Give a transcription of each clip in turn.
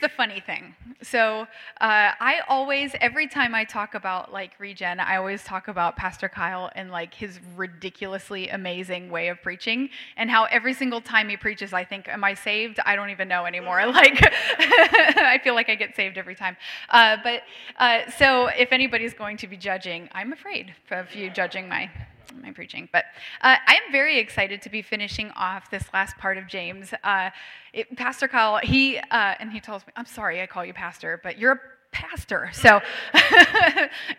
the funny thing. So uh, I always, every time I talk about like regen, I always talk about Pastor Kyle and like his ridiculously amazing way of preaching, and how every single time he preaches, I think, "Am I saved?" I don't even know anymore. Like I feel like I get saved every time. Uh, but uh, so if anybody's going to be judging, I'm afraid of you judging my my preaching. But uh, I am very excited to be finishing off this last part of James. Uh, it, pastor Kyle, he, uh, and he tells me, I'm sorry I call you pastor, but you're a pastor. So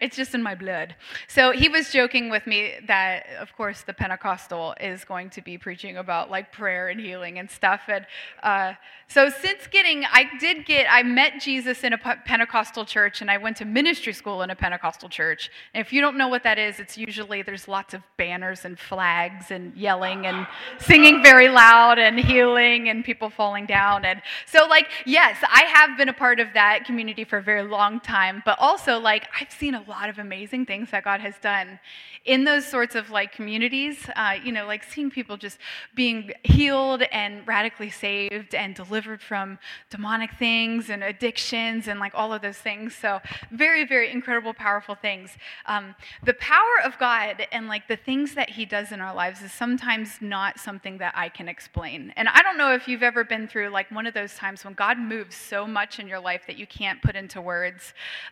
it's just in my blood. So he was joking with me that, of course, the Pentecostal is going to be preaching about like prayer and healing and stuff. And uh, so since getting, I did get, I met Jesus in a Pentecostal church and I went to ministry school in a Pentecostal church. And if you don't know what that is, it's usually there's lots of banners and flags and yelling and singing very loud and healing and people falling down. And so, like, yes, I have been a part of that community for a very long time, but also, like, I've seen a lot of amazing things that God has done in those sorts of like communities. Uh, you know, like seeing people just being healed and radically saved and delivered from demonic things and addictions and like all of those things. So, very, very incredible, powerful things. Um, the power of God and like the things that He does in our lives is sometimes not something that I can explain. And I don't know if you've ever been through like one of those times when God moves so much in your life that you can't put into words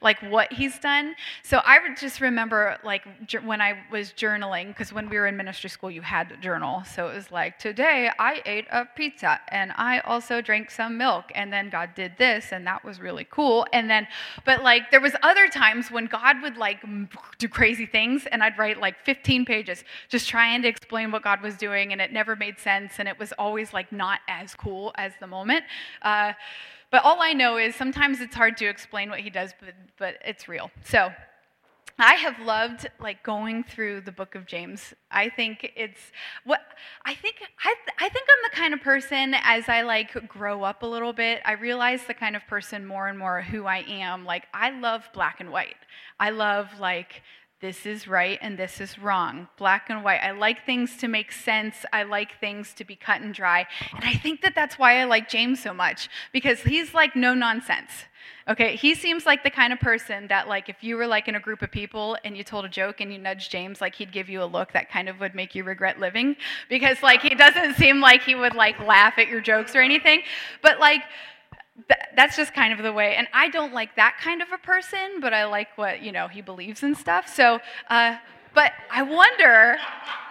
like what He's done. So, I would just remember like when I was journaling, because when we were in ministry school, you had to journal. So it was like, today I ate a pizza and I also drank some milk. And then God did this, and that was really cool. And then, but like, there was other times when God would like do crazy things, and I'd write like 15 pages just trying to explain what God was doing, and it never made sense. And it was always like not as cool as the moment. Uh, but all I know is sometimes it's hard to explain what he does, but, but it's real. So I have loved like going through the book of James. I think it's what I think I, I think I'm the kind of person as I like grow up a little bit, I realize the kind of person more and more who I am. Like I love black and white. I love like this is right and this is wrong, black and white. I like things to make sense. I like things to be cut and dry. And I think that that's why I like James so much because he's like no nonsense. Okay, he seems like the kind of person that, like, if you were like in a group of people and you told a joke and you nudged James, like, he'd give you a look that kind of would make you regret living because, like, he doesn't seem like he would like laugh at your jokes or anything. But, like, th- that's just kind of the way. And I don't like that kind of a person, but I like what, you know, he believes and stuff. So, uh, but I wonder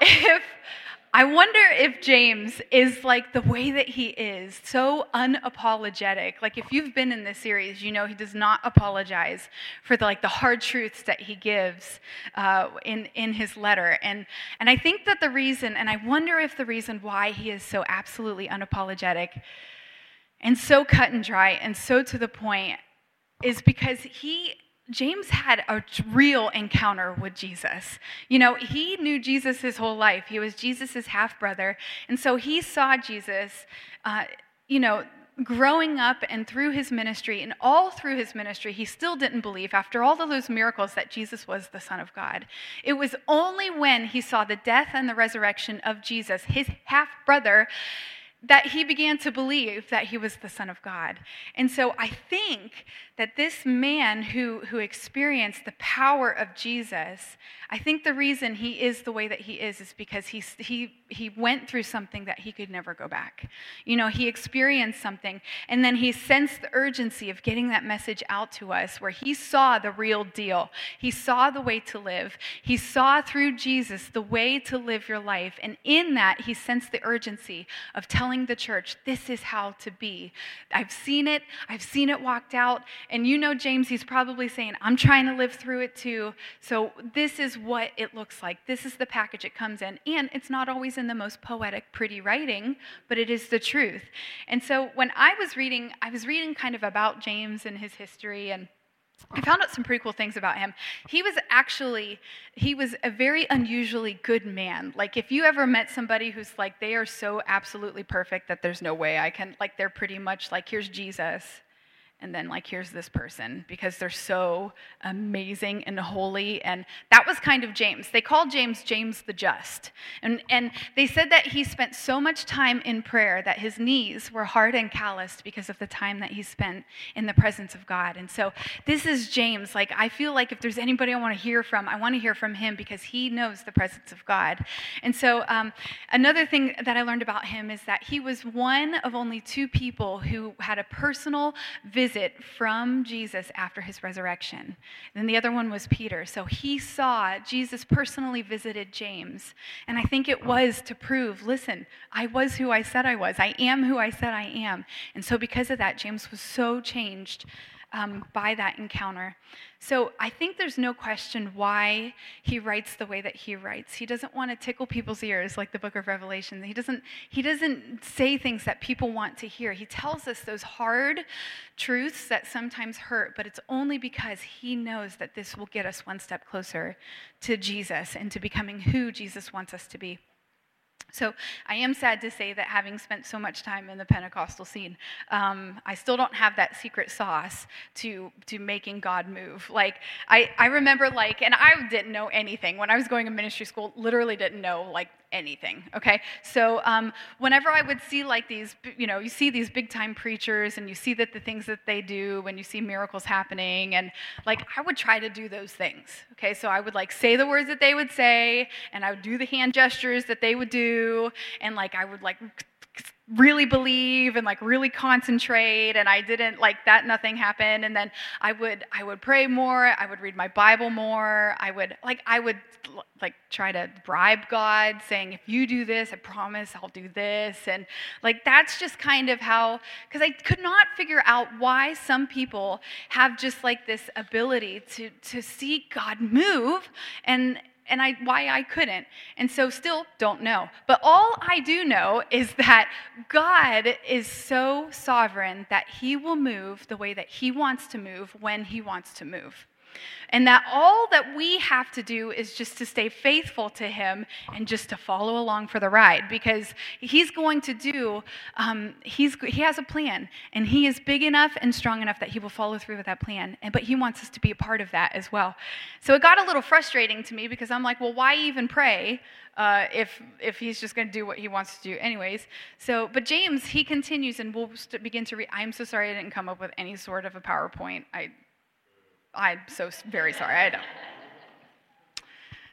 if I wonder if James is like the way that he is, so unapologetic. Like if you've been in this series, you know he does not apologize for the, like the hard truths that he gives uh, in in his letter. And and I think that the reason, and I wonder if the reason why he is so absolutely unapologetic and so cut and dry and so to the point, is because he James had a real encounter with Jesus. You know, he knew Jesus his whole life. He was Jesus' half brother. And so he saw Jesus, uh, you know, growing up and through his ministry, and all through his ministry, he still didn't believe, after all of those miracles, that Jesus was the Son of God. It was only when he saw the death and the resurrection of Jesus, his half brother, that he began to believe that he was the Son of God. And so I think that this man who, who experienced the power of Jesus, I think the reason he is the way that he is is because he, he, he went through something that he could never go back. You know, he experienced something, and then he sensed the urgency of getting that message out to us where he saw the real deal. He saw the way to live. He saw through Jesus the way to live your life. And in that, he sensed the urgency of telling the church, this is how to be. I've seen it, I've seen it walked out and you know, James, he's probably saying, I'm trying to live through it too. So this is what it looks like. This is the package it comes in. And it's not always in the most poetic, pretty writing, but it is the truth. And so when I was reading, I was reading kind of about James and his history and I found out some pretty cool things about him. He was actually he was a very unusually good man. Like if you ever met somebody who's like they are so absolutely perfect that there's no way I can like they're pretty much like here's Jesus and then like here's this person because they're so amazing and holy. And that was kind of james. They called james james the just. And, and they said that he spent so much time in prayer that his knees were hard and calloused because of the time that he spent in the presence of god. And so this is james. Like i feel like if there's anybody i want to hear from i want to hear from him because he knows the presence of god. And so um, another thing that i learned about him is that he was one of only two people who had a personal visit from Jesus after his resurrection. And then the other one was Peter. So he saw Jesus personally visited James. And I think it was to prove listen, I was who I said I was, I am who I said I am. And so because of that, James was so changed um, by that encounter. So I think there's no question why he writes the way that he writes. He doesn't want to tickle people's ears like the book of Revelation. He doesn't, he doesn't say things that people want to hear. He tells us those hard truths that sometimes hurt, but it's only because he knows that this will get us one step closer to Jesus and to becoming who Jesus wants us to be. So I am sad to say that having spent so much time in the Pentecostal scene, um, I still don't have that secret sauce to to making God move. Like I, I remember like, and I didn't know anything when I was going to ministry school. Literally didn't know like anything. Okay, so um, whenever I would see like these, you know, you see these big time preachers, and you see that the things that they do, when you see miracles happening, and like I would try to do those things. Okay, so I would like say the words that they would say, and I would do the hand gestures that they would do, and like I would like really believe and like really concentrate and i didn't like that nothing happened and then i would i would pray more i would read my bible more i would like i would like try to bribe god saying if you do this i promise i'll do this and like that's just kind of how because i could not figure out why some people have just like this ability to to see god move and and I, why I couldn't. And so, still don't know. But all I do know is that God is so sovereign that He will move the way that He wants to move when He wants to move. And that all that we have to do is just to stay faithful to Him and just to follow along for the ride because He's going to do, um, he's, He has a plan and He is big enough and strong enough that He will follow through with that plan. And, but He wants us to be a part of that as well. So it got a little frustrating to me because I'm like, well, why even pray? Uh, if if he's just going to do what he wants to do anyways so but james he continues and we'll begin to read i'm so sorry i didn't come up with any sort of a powerpoint i I'm so very sorry. I know.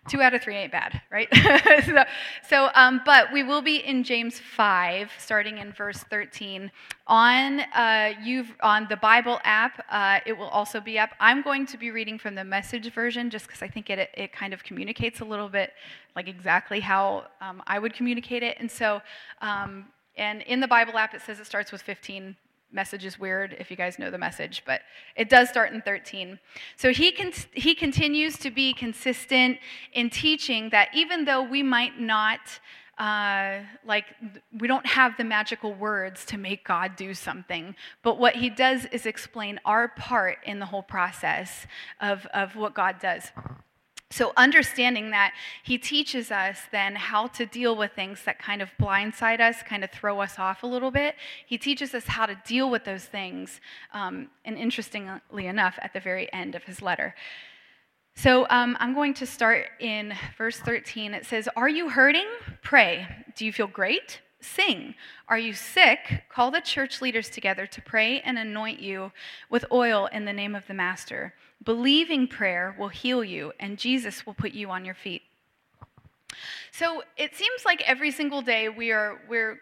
Two out of three ain't bad, right? so, so um, but we will be in James 5, starting in verse 13. On, uh, you've, on the Bible app, uh, it will also be up. I'm going to be reading from the message version just because I think it, it kind of communicates a little bit like exactly how um, I would communicate it. And so, um, and in the Bible app, it says it starts with 15 message is weird if you guys know the message, but it does start in 13. So he, con- he continues to be consistent in teaching that even though we might not, uh, like, we don't have the magical words to make God do something, but what he does is explain our part in the whole process of, of what God does. So, understanding that, he teaches us then how to deal with things that kind of blindside us, kind of throw us off a little bit. He teaches us how to deal with those things, um, and interestingly enough, at the very end of his letter. So, um, I'm going to start in verse 13. It says, Are you hurting? Pray. Do you feel great? Sing. Are you sick? Call the church leaders together to pray and anoint you with oil in the name of the Master. Believing prayer will heal you, and Jesus will put you on your feet. So it seems like every single day we are, we're,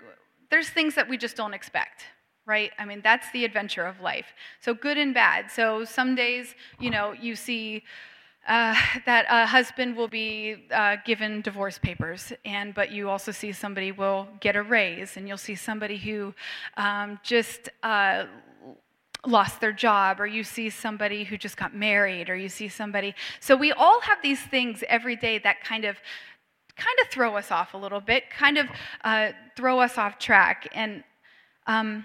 there's things that we just don't expect right? I mean, that's the adventure of life. So good and bad. So some days, you know, you see uh, that a husband will be uh, given divorce papers, and but you also see somebody will get a raise, and you'll see somebody who um, just uh, lost their job, or you see somebody who just got married, or you see somebody. So we all have these things every day that kind of kind of throw us off a little bit, kind of uh, throw us off track. And um,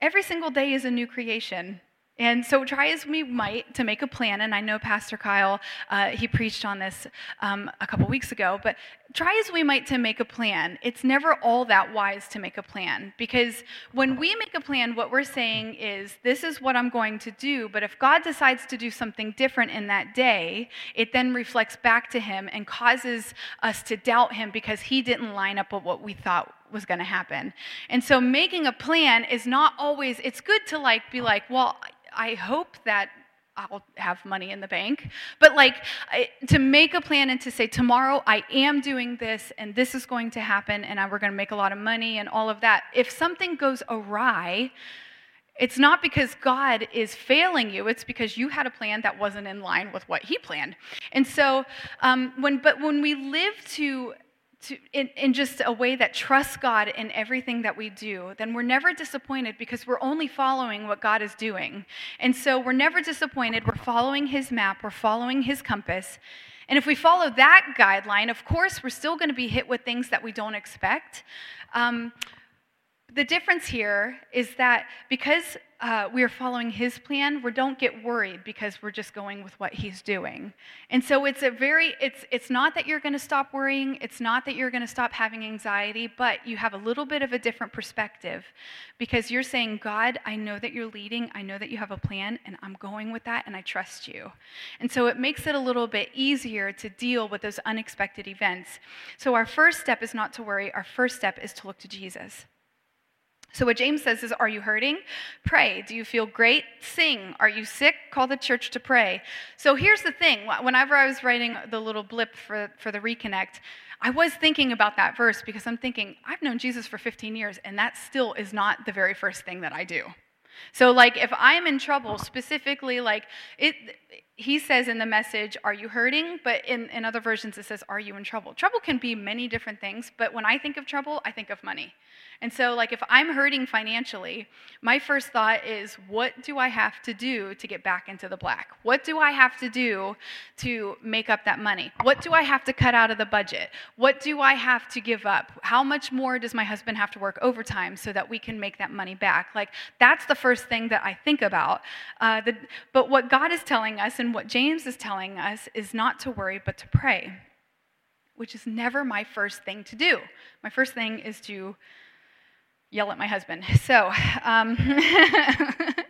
every single day is a new creation. And so, try as we might to make a plan, and I know Pastor Kyle, uh, he preached on this um, a couple weeks ago, but try as we might to make a plan, it's never all that wise to make a plan. Because when we make a plan, what we're saying is, this is what I'm going to do, but if God decides to do something different in that day, it then reflects back to Him and causes us to doubt Him because He didn't line up with what we thought was going to happen. And so, making a plan is not always, it's good to like be like, well, I hope that I'll have money in the bank. But like I, to make a plan and to say, tomorrow I am doing this and this is going to happen and we're going to make a lot of money and all of that. If something goes awry, it's not because God is failing you, it's because you had a plan that wasn't in line with what He planned. And so, um, when, but when we live to to, in, in just a way that trusts God in everything that we do, then we're never disappointed because we're only following what God is doing. And so we're never disappointed. We're following His map, we're following His compass. And if we follow that guideline, of course, we're still going to be hit with things that we don't expect. Um, the difference here is that because uh, we are following his plan, we don't get worried because we're just going with what he's doing. And so it's a very, it's, it's not that you're going to stop worrying, it's not that you're going to stop having anxiety, but you have a little bit of a different perspective because you're saying, God, I know that you're leading, I know that you have a plan, and I'm going with that, and I trust you. And so it makes it a little bit easier to deal with those unexpected events. So our first step is not to worry, our first step is to look to Jesus. So, what James says is, Are you hurting? Pray. Do you feel great? Sing. Are you sick? Call the church to pray. So, here's the thing whenever I was writing the little blip for, for the reconnect, I was thinking about that verse because I'm thinking, I've known Jesus for 15 years, and that still is not the very first thing that I do. So, like, if I'm in trouble, specifically, like, it, he says in the message, Are you hurting? But in, in other versions, it says, Are you in trouble? Trouble can be many different things, but when I think of trouble, I think of money. And so, like, if I'm hurting financially, my first thought is, what do I have to do to get back into the black? What do I have to do to make up that money? What do I have to cut out of the budget? What do I have to give up? How much more does my husband have to work overtime so that we can make that money back? Like, that's the first thing that I think about. Uh, the, but what God is telling us and what James is telling us is not to worry, but to pray, which is never my first thing to do. My first thing is to yell at my husband. So, um,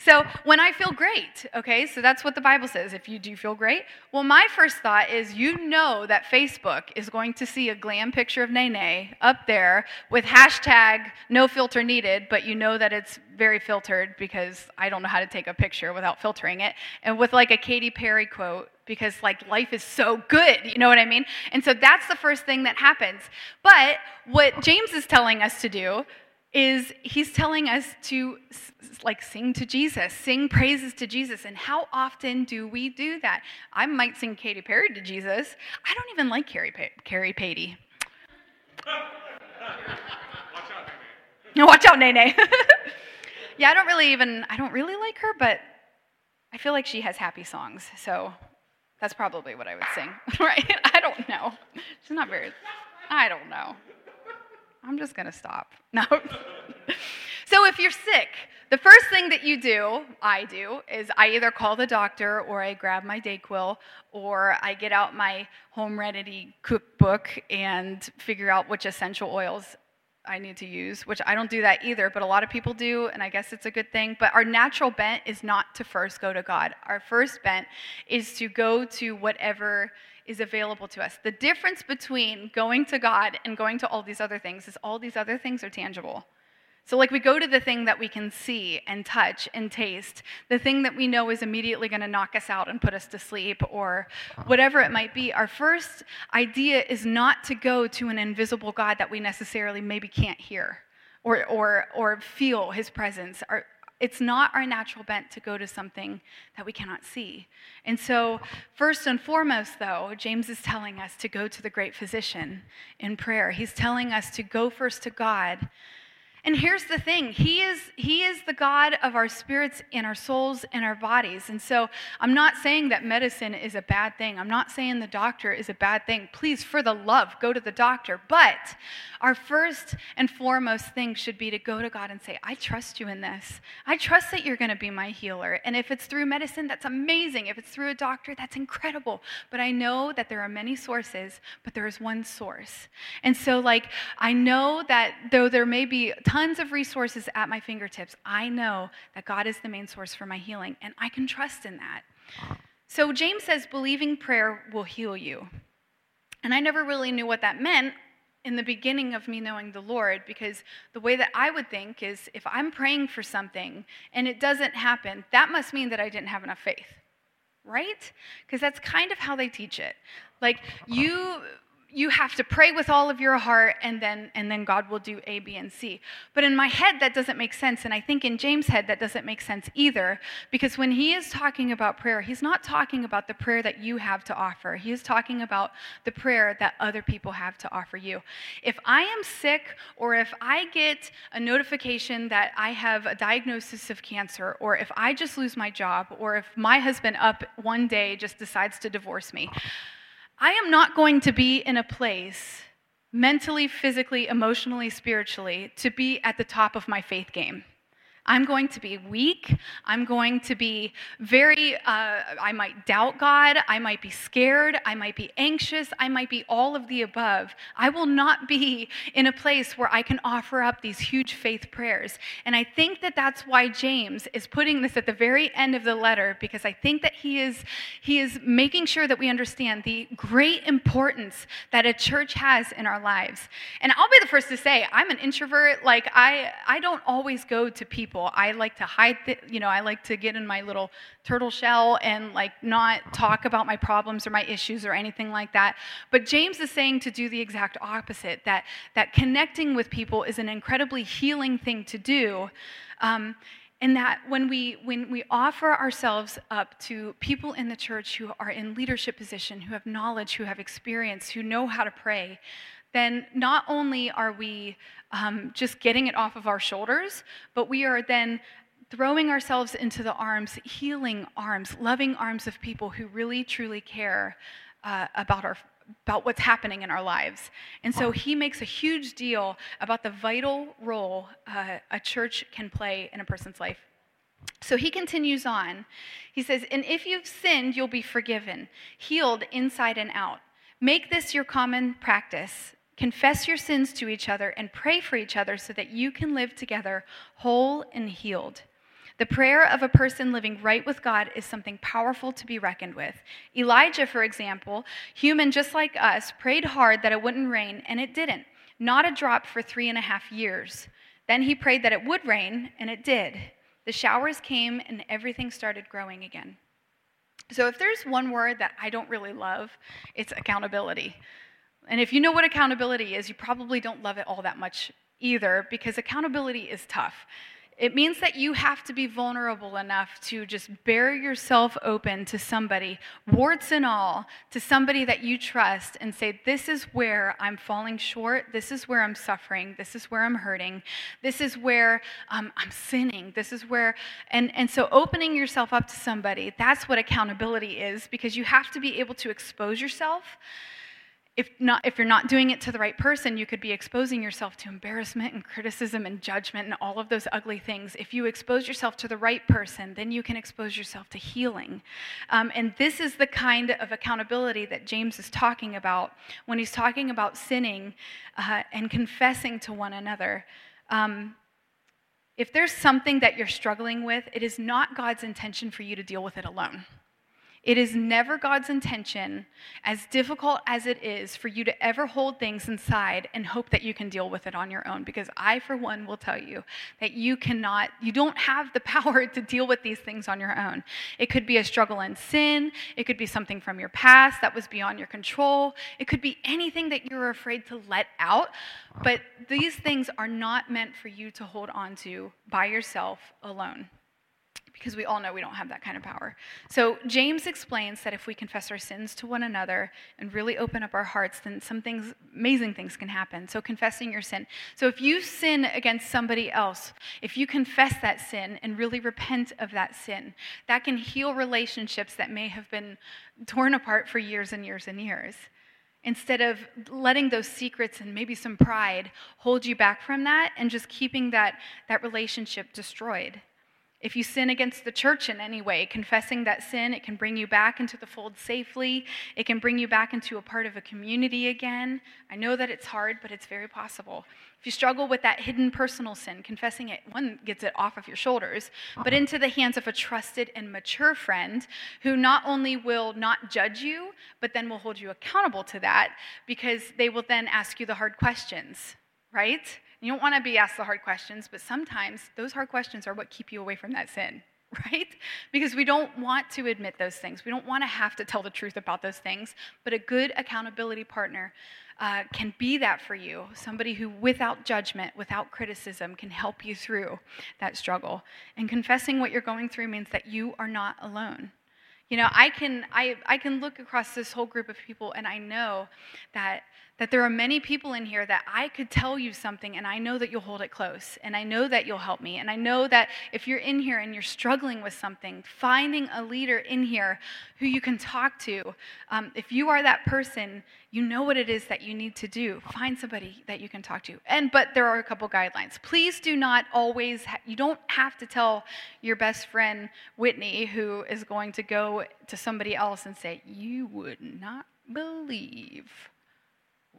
so when I feel great, okay, so that's what the Bible says. If you do feel great, well, my first thought is you know that Facebook is going to see a glam picture of Nene up there with hashtag no filter needed, but you know that it's very filtered because I don't know how to take a picture without filtering it, and with like a Katy Perry quote because like life is so good, you know what I mean? And so that's the first thing that happens. But what James is telling us to do is he's telling us to like sing to Jesus, sing praises to Jesus. And how often do we do that? I might sing Katy Perry to Jesus. I don't even like Carrie, pa- Carrie Patey. Watch out, Nene. yeah, I don't really even, I don't really like her, but I feel like she has happy songs. So that's probably what I would sing, right? I don't know. She's not very, I don't know. I'm just going to stop. No. so if you're sick, the first thing that you do, I do, is I either call the doctor or I grab my Dayquil or I get out my home remedy cookbook and figure out which essential oils I need to use, which I don't do that either, but a lot of people do, and I guess it's a good thing. But our natural bent is not to first go to God. Our first bent is to go to whatever is available to us. The difference between going to God and going to all these other things is all these other things are tangible. So, like, we go to the thing that we can see and touch and taste, the thing that we know is immediately going to knock us out and put us to sleep, or whatever it might be. Our first idea is not to go to an invisible God that we necessarily maybe can't hear or, or, or feel his presence. Our, it's not our natural bent to go to something that we cannot see. And so, first and foremost, though, James is telling us to go to the great physician in prayer. He's telling us to go first to God And here's the thing he is, he is the God of our spirits and our souls and our bodies. And so I'm not saying that medicine is a bad thing. I'm not saying the doctor is a bad thing. Please, for the love, go to the doctor. But our first and foremost thing should be to go to God and say, I trust you in this. I trust that you're going to be my healer. And if it's through medicine, that's amazing. If it's through a doctor, that's incredible. But I know that there are many sources, but there is one source. And so, like, I know that though there may be tons of resources at my fingertips, I know that God is the main source for my healing, and I can trust in that. So, James says, believing prayer will heal you. And I never really knew what that meant in the beginning of me knowing the Lord because the way that I would think is if I'm praying for something and it doesn't happen, that must mean that I didn't have enough faith, right? Because that's kind of how they teach it. Like, you you have to pray with all of your heart and then and then god will do a b and c. But in my head that doesn't make sense and i think in james head that doesn't make sense either because when he is talking about prayer he's not talking about the prayer that you have to offer. He is talking about the prayer that other people have to offer you. If i am sick or if i get a notification that i have a diagnosis of cancer or if i just lose my job or if my husband up one day just decides to divorce me I am not going to be in a place mentally, physically, emotionally, spiritually to be at the top of my faith game. I'm going to be weak. I'm going to be very, uh, I might doubt God. I might be scared. I might be anxious. I might be all of the above. I will not be in a place where I can offer up these huge faith prayers. And I think that that's why James is putting this at the very end of the letter because I think that he is, he is making sure that we understand the great importance that a church has in our lives. And I'll be the first to say, I'm an introvert. Like, I, I don't always go to people people. I like to hide, the, you know, I like to get in my little turtle shell and like not talk about my problems or my issues or anything like that. But James is saying to do the exact opposite that, that connecting with people is an incredibly healing thing to do. Um, and that when we when we offer ourselves up to people in the church who are in leadership position who have knowledge who have experience who know how to pray then not only are we um, just getting it off of our shoulders, but we are then throwing ourselves into the arms, healing arms, loving arms of people who really truly care uh, about our about what's happening in our lives. And so he makes a huge deal about the vital role uh, a church can play in a person's life. So he continues on. He says, And if you've sinned, you'll be forgiven, healed inside and out. Make this your common practice. Confess your sins to each other and pray for each other so that you can live together whole and healed. The prayer of a person living right with God is something powerful to be reckoned with. Elijah, for example, human just like us, prayed hard that it wouldn't rain, and it didn't. Not a drop for three and a half years. Then he prayed that it would rain, and it did. The showers came, and everything started growing again. So, if there's one word that I don't really love, it's accountability. And if you know what accountability is, you probably don't love it all that much either because accountability is tough. It means that you have to be vulnerable enough to just bare yourself open to somebody, warts and all, to somebody that you trust and say, This is where I'm falling short. This is where I'm suffering. This is where I'm hurting. This is where um, I'm sinning. This is where, and, and so opening yourself up to somebody, that's what accountability is because you have to be able to expose yourself if, not, if you're not doing it to the right person, you could be exposing yourself to embarrassment and criticism and judgment and all of those ugly things. If you expose yourself to the right person, then you can expose yourself to healing. Um, and this is the kind of accountability that James is talking about when he's talking about sinning uh, and confessing to one another. Um, if there's something that you're struggling with, it is not God's intention for you to deal with it alone. It is never God's intention, as difficult as it is, for you to ever hold things inside and hope that you can deal with it on your own. Because I, for one, will tell you that you cannot, you don't have the power to deal with these things on your own. It could be a struggle in sin, it could be something from your past that was beyond your control, it could be anything that you're afraid to let out. But these things are not meant for you to hold on to by yourself alone because we all know we don't have that kind of power. So, James explains that if we confess our sins to one another and really open up our hearts, then some things, amazing things can happen. So, confessing your sin. So, if you sin against somebody else, if you confess that sin and really repent of that sin, that can heal relationships that may have been torn apart for years and years and years. Instead of letting those secrets and maybe some pride hold you back from that and just keeping that, that relationship destroyed. If you sin against the church in any way, confessing that sin, it can bring you back into the fold safely. It can bring you back into a part of a community again. I know that it's hard, but it's very possible. If you struggle with that hidden personal sin, confessing it, one gets it off of your shoulders, but into the hands of a trusted and mature friend who not only will not judge you, but then will hold you accountable to that because they will then ask you the hard questions, right? You don't want to be asked the hard questions, but sometimes those hard questions are what keep you away from that sin, right? Because we don't want to admit those things. We don't want to have to tell the truth about those things. But a good accountability partner uh, can be that for you somebody who, without judgment, without criticism, can help you through that struggle. And confessing what you're going through means that you are not alone. You know, I can, I, I can look across this whole group of people and I know that that there are many people in here that I could tell you something and I know that you'll hold it close and I know that you'll help me. And I know that if you're in here and you're struggling with something, finding a leader in here who you can talk to, um, if you are that person, you know what it is that you need to do. Find somebody that you can talk to. And but there are a couple guidelines. Please do not always ha- you don't have to tell your best friend Whitney who is going to go to somebody else and say, "You would not believe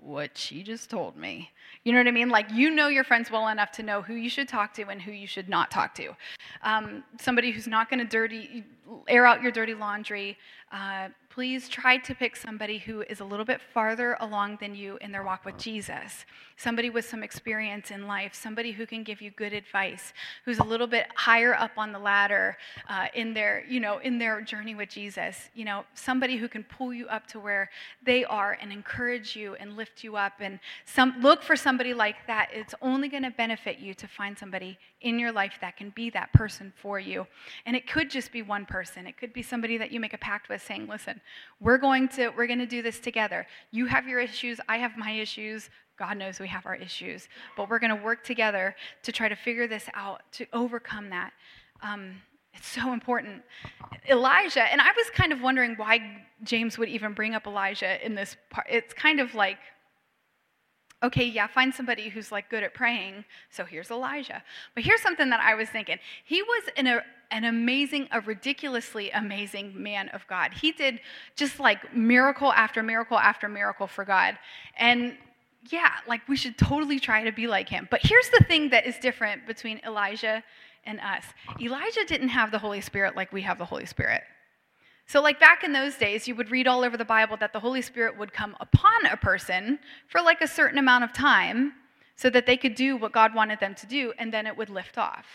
what she just told me. You know what I mean? Like, you know your friends well enough to know who you should talk to and who you should not talk to. Um, somebody who's not going to dirty, air out your dirty laundry, uh, please try to pick somebody who is a little bit farther along than you in their walk with Jesus. Somebody with some experience in life, somebody who can give you good advice, who's a little bit higher up on the ladder uh, in their, you know, in their journey with Jesus. You know, somebody who can pull you up to where they are and encourage you and lift you up. And some look for somebody like that. It's only going to benefit you to find somebody in your life that can be that person for you. And it could just be one person. It could be somebody that you make a pact with saying, listen, we're going to we're going to do this together. You have your issues, I have my issues. God knows we have our issues, but we're going to work together to try to figure this out, to overcome that. Um, it's so important. Elijah, and I was kind of wondering why James would even bring up Elijah in this part. It's kind of like, okay, yeah, find somebody who's like good at praying. So here's Elijah. But here's something that I was thinking. He was in a an amazing, a ridiculously amazing man of God. He did just like miracle after miracle after miracle for God. And yeah, like we should totally try to be like him. But here's the thing that is different between Elijah and us Elijah didn't have the Holy Spirit like we have the Holy Spirit. So, like back in those days, you would read all over the Bible that the Holy Spirit would come upon a person for like a certain amount of time so that they could do what God wanted them to do, and then it would lift off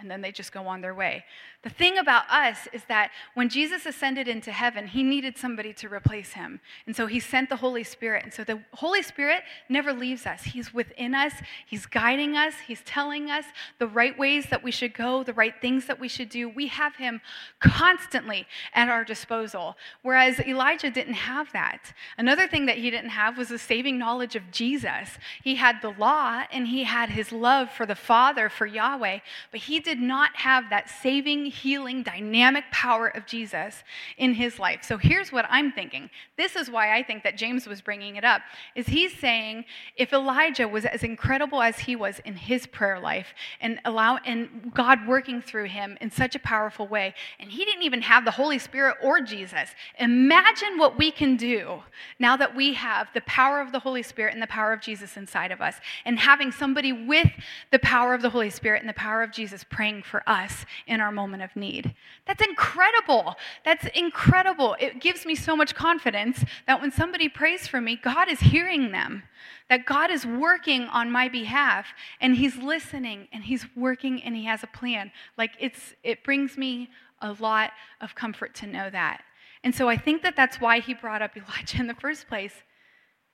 and then they just go on their way. The thing about us is that when Jesus ascended into heaven, he needed somebody to replace him. And so he sent the Holy Spirit. And so the Holy Spirit never leaves us. He's within us, he's guiding us, he's telling us the right ways that we should go, the right things that we should do. We have him constantly at our disposal. Whereas Elijah didn't have that. Another thing that he didn't have was the saving knowledge of Jesus. He had the law and he had his love for the Father, for Yahweh, but he did not have that saving healing, dynamic power of Jesus in his life. So here's what I'm thinking. This is why I think that James was bringing it up. Is he's saying if Elijah was as incredible as he was in his prayer life and allow and God working through him in such a powerful way, and he didn't even have the Holy Spirit or Jesus. Imagine what we can do now that we have the power of the Holy Spirit and the power of Jesus inside of us and having somebody with the power of the Holy Spirit and the power of Jesus praying for us in our moment of need. That's incredible. That's incredible. It gives me so much confidence that when somebody prays for me, God is hearing them, that God is working on my behalf and He's listening and He's working and He has a plan. Like it's, it brings me a lot of comfort to know that. And so I think that that's why He brought up Elijah in the first place,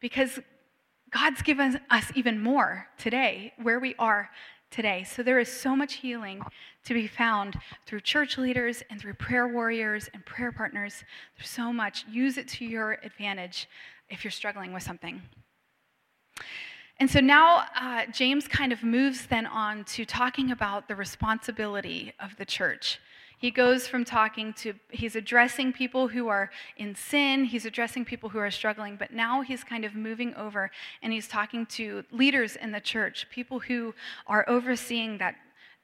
because God's given us even more today, where we are today. So there is so much healing to be found through church leaders and through prayer warriors and prayer partners. There's so much. Use it to your advantage if you're struggling with something. And so now uh, James kind of moves then on to talking about the responsibility of the church. He goes from talking to, he's addressing people who are in sin, he's addressing people who are struggling, but now he's kind of moving over and he's talking to leaders in the church, people who are overseeing that,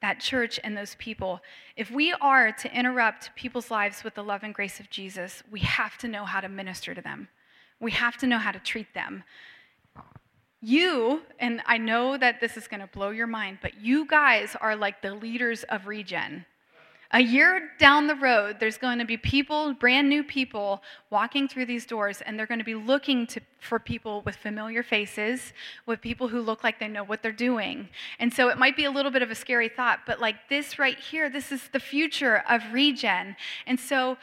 that church and those people. If we are to interrupt people's lives with the love and grace of Jesus, we have to know how to minister to them, we have to know how to treat them. You, and I know that this is going to blow your mind, but you guys are like the leaders of Regen. A year down the road, there's going to be people, brand new people, walking through these doors, and they're going to be looking to, for people with familiar faces, with people who look like they know what they're doing. And so it might be a little bit of a scary thought, but like this right here, this is the future of regen. And so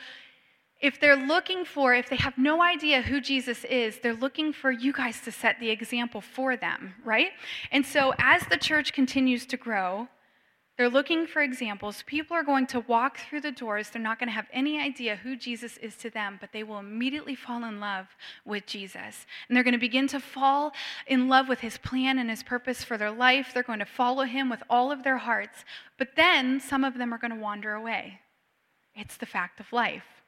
if they're looking for, if they have no idea who Jesus is, they're looking for you guys to set the example for them, right? And so as the church continues to grow, they're looking for examples. People are going to walk through the doors. They're not going to have any idea who Jesus is to them, but they will immediately fall in love with Jesus. And they're going to begin to fall in love with his plan and his purpose for their life. They're going to follow him with all of their hearts. But then some of them are going to wander away. It's the fact of life.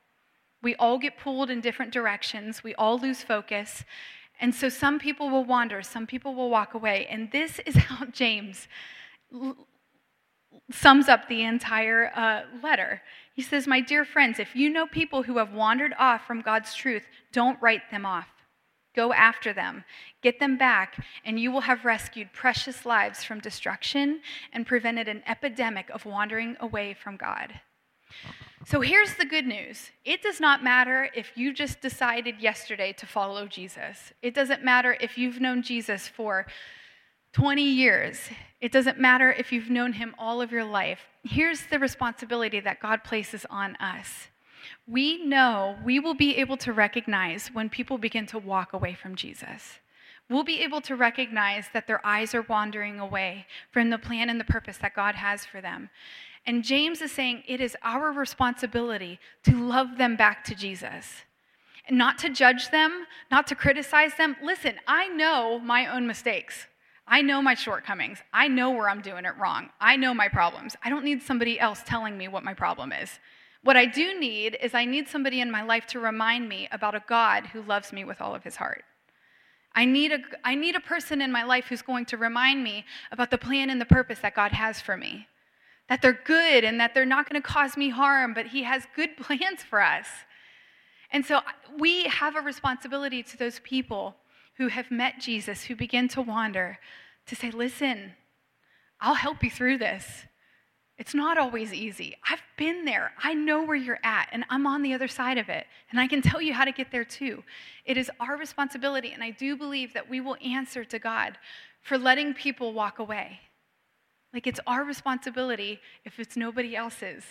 We all get pulled in different directions, we all lose focus. And so some people will wander, some people will walk away. And this is how James sums up the entire uh, letter. He says, My dear friends, if you know people who have wandered off from God's truth, don't write them off. Go after them, get them back, and you will have rescued precious lives from destruction and prevented an epidemic of wandering away from God. So here's the good news it does not matter if you just decided yesterday to follow Jesus, it doesn't matter if you've known Jesus for 20 years. It doesn't matter if you've known him all of your life. Here's the responsibility that God places on us. We know we will be able to recognize when people begin to walk away from Jesus. We'll be able to recognize that their eyes are wandering away from the plan and the purpose that God has for them. And James is saying it is our responsibility to love them back to Jesus. And not to judge them, not to criticize them. Listen, I know my own mistakes. I know my shortcomings. I know where I'm doing it wrong. I know my problems. I don't need somebody else telling me what my problem is. What I do need is I need somebody in my life to remind me about a God who loves me with all of his heart. I need, a, I need a person in my life who's going to remind me about the plan and the purpose that God has for me. That they're good and that they're not going to cause me harm, but He has good plans for us. And so we have a responsibility to those people who have met Jesus, who begin to wander, to say, listen, I'll help you through this. It's not always easy. I've been there. I know where you're at, and I'm on the other side of it. And I can tell you how to get there too. It is our responsibility, and I do believe that we will answer to God for letting people walk away. Like it's our responsibility, if it's nobody else's,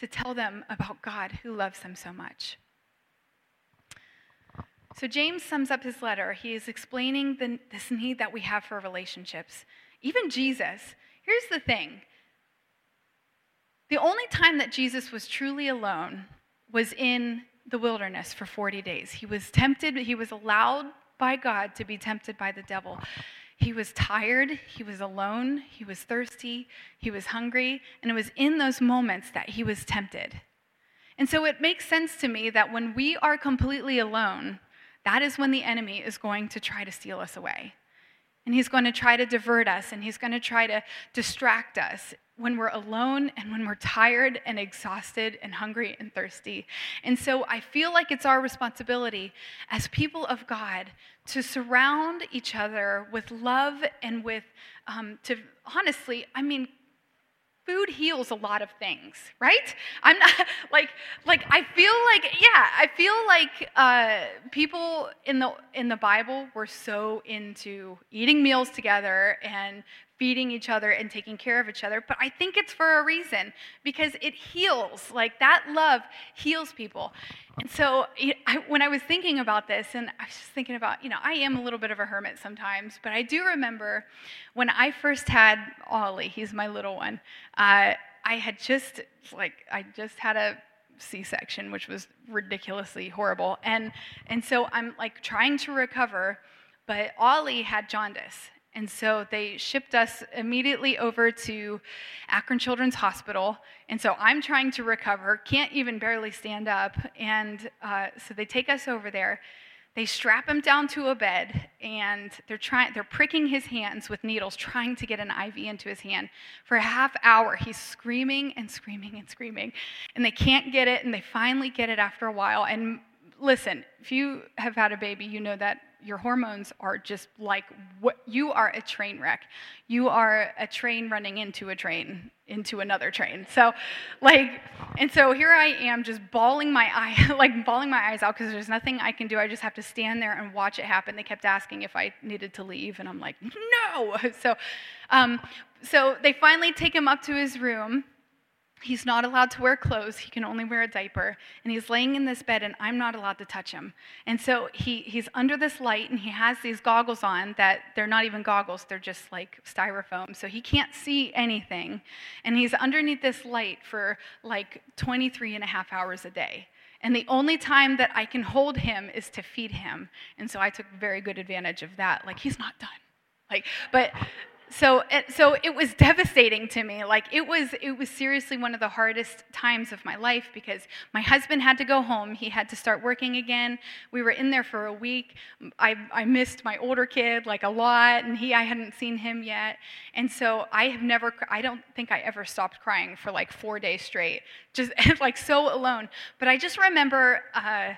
to tell them about God who loves them so much. So, James sums up his letter. He is explaining the, this need that we have for relationships. Even Jesus, here's the thing the only time that Jesus was truly alone was in the wilderness for 40 days. He was tempted, he was allowed by God to be tempted by the devil. He was tired, he was alone, he was thirsty, he was hungry, and it was in those moments that he was tempted. And so it makes sense to me that when we are completely alone, that is when the enemy is going to try to steal us away. And he's going to try to divert us and he's going to try to distract us when we're alone and when we're tired and exhausted and hungry and thirsty. And so I feel like it's our responsibility as people of God to surround each other with love and with, um, to honestly, I mean, food heals a lot of things right? I'm not like like i feel like yeah i feel like uh, people in the in the bible were so into eating meals together and feeding each other and taking care of each other. But I think it's for a reason because it heals. Like that love heals people. And so I, when I was thinking about this, and I was just thinking about, you know, I am a little bit of a hermit sometimes, but I do remember when I first had Ollie, he's my little one, uh, I had just, like, I just had a C-section, which was ridiculously horrible. And, and so I'm like trying to recover, but Ollie had jaundice. And so they shipped us immediately over to Akron Children's Hospital. And so I'm trying to recover, can't even barely stand up. And uh, so they take us over there. They strap him down to a bed and they're trying they're pricking his hands with needles trying to get an IV into his hand. For a half hour he's screaming and screaming and screaming and they can't get it and they finally get it after a while and listen, if you have had a baby, you know that your hormones are just like what you are a train wreck. You are a train running into a train, into another train. So, like, and so here I am just bawling my eye, like bawling my eyes out because there's nothing I can do. I just have to stand there and watch it happen. They kept asking if I needed to leave, and I'm like, no. So, um, so they finally take him up to his room He's not allowed to wear clothes. He can only wear a diaper. And he's laying in this bed, and I'm not allowed to touch him. And so he, he's under this light, and he has these goggles on that they're not even goggles, they're just like styrofoam. So he can't see anything. And he's underneath this light for like 23 and a half hours a day. And the only time that I can hold him is to feed him. And so I took very good advantage of that. Like, he's not done. Like, but so it, so it was devastating to me. Like it was it was seriously one of the hardest times of my life because my husband had to go home. He had to start working again. We were in there for a week. I, I missed my older kid like a lot and he i hadn't seen him yet. And so i have never i don't think i ever stopped crying for like four days straight just like so alone. But i just remember uh,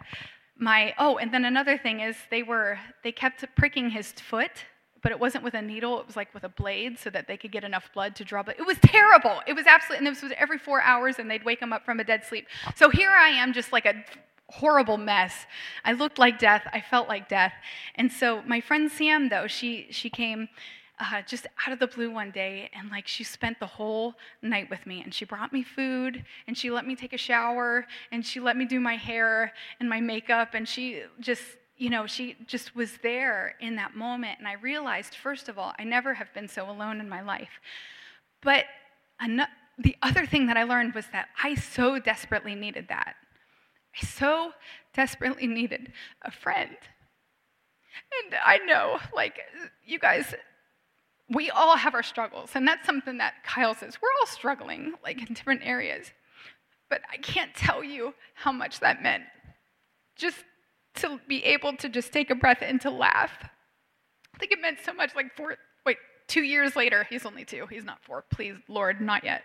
my oh and then another thing is they were they kept pricking his foot but it wasn't with a needle, it was like with a blade so that they could get enough blood to draw blood. It was terrible. It was absolutely, and this was every four hours, and they'd wake him up from a dead sleep. So here I am, just like a horrible mess. I looked like death. I felt like death. And so my friend Sam, though, she, she came uh, just out of the blue one day and like she spent the whole night with me and she brought me food and she let me take a shower and she let me do my hair and my makeup and she just you know, she just was there in that moment. And I realized, first of all, I never have been so alone in my life. But the other thing that I learned was that I so desperately needed that. I so desperately needed a friend. And I know, like, you guys, we all have our struggles. And that's something that Kyle says. We're all struggling, like, in different areas. But I can't tell you how much that meant. Just to be able to just take a breath and to laugh. I think it meant so much like four, wait, two years later, he's only two, he's not four, please, Lord, not yet.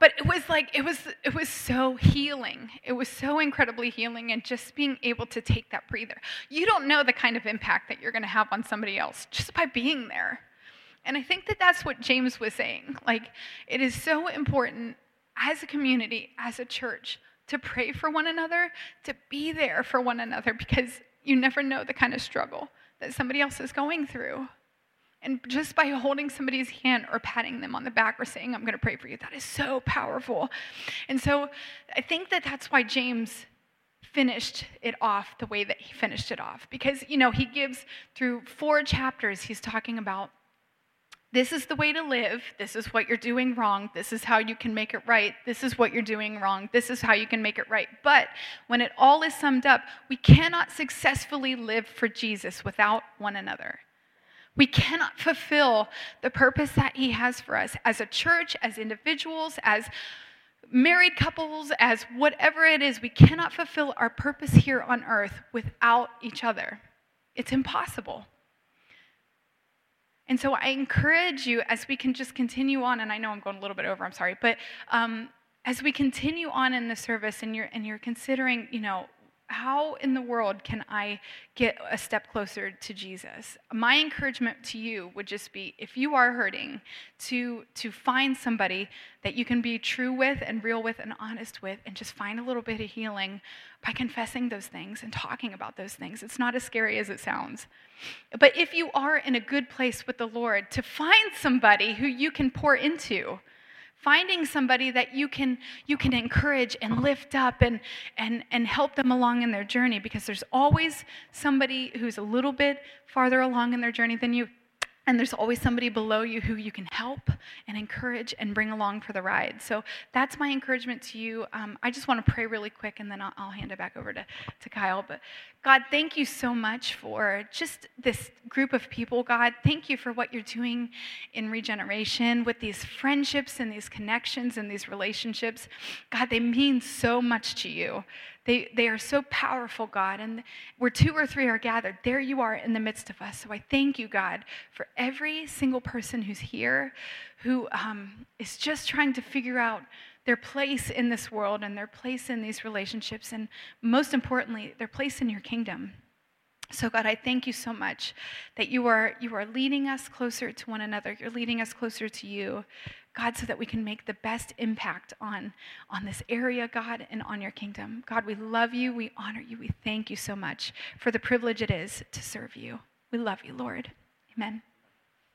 But it was like, it was, it was so healing. It was so incredibly healing, and just being able to take that breather. You don't know the kind of impact that you're going to have on somebody else just by being there. And I think that that's what James was saying. Like, it is so important as a community, as a church, to pray for one another, to be there for one another, because you never know the kind of struggle that somebody else is going through. And just by holding somebody's hand or patting them on the back or saying, I'm going to pray for you, that is so powerful. And so I think that that's why James finished it off the way that he finished it off. Because, you know, he gives through four chapters, he's talking about this is the way to live. This is what you're doing wrong. This is how you can make it right. This is what you're doing wrong. This is how you can make it right. But when it all is summed up, we cannot successfully live for Jesus without one another. We cannot fulfill the purpose that He has for us as a church, as individuals, as married couples, as whatever it is. We cannot fulfill our purpose here on earth without each other. It's impossible. And so I encourage you as we can just continue on, and I know I'm going a little bit over, I'm sorry, but um, as we continue on in the service and you're, and you're considering, you know, how in the world can I get a step closer to Jesus? My encouragement to you would just be if you are hurting, to, to find somebody that you can be true with and real with and honest with, and just find a little bit of healing by confessing those things and talking about those things. It's not as scary as it sounds. But if you are in a good place with the Lord, to find somebody who you can pour into finding somebody that you can you can encourage and lift up and and and help them along in their journey because there's always somebody who's a little bit farther along in their journey than you and there's always somebody below you who you can help and encourage and bring along for the ride. So that's my encouragement to you. Um, I just want to pray really quick and then I'll, I'll, hand it back over to, to Kyle. But God, thank you so much for just this group of people, God. Thank you for what you're doing in regeneration with these friendships and these connections and these relationships. God, they mean so much to you. They, they are so powerful, God. And where two or three are gathered, there you are in the midst of us. So I thank you, God, for every single person who's here who um, is just trying to figure out their place in this world and their place in these relationships, and most importantly, their place in your kingdom. So God, I thank you so much that you are you are leading us closer to one another. You're leading us closer to you. God, so that we can make the best impact on, on this area, God, and on your kingdom. God, we love you. We honor you. We thank you so much for the privilege it is to serve you. We love you, Lord. Amen.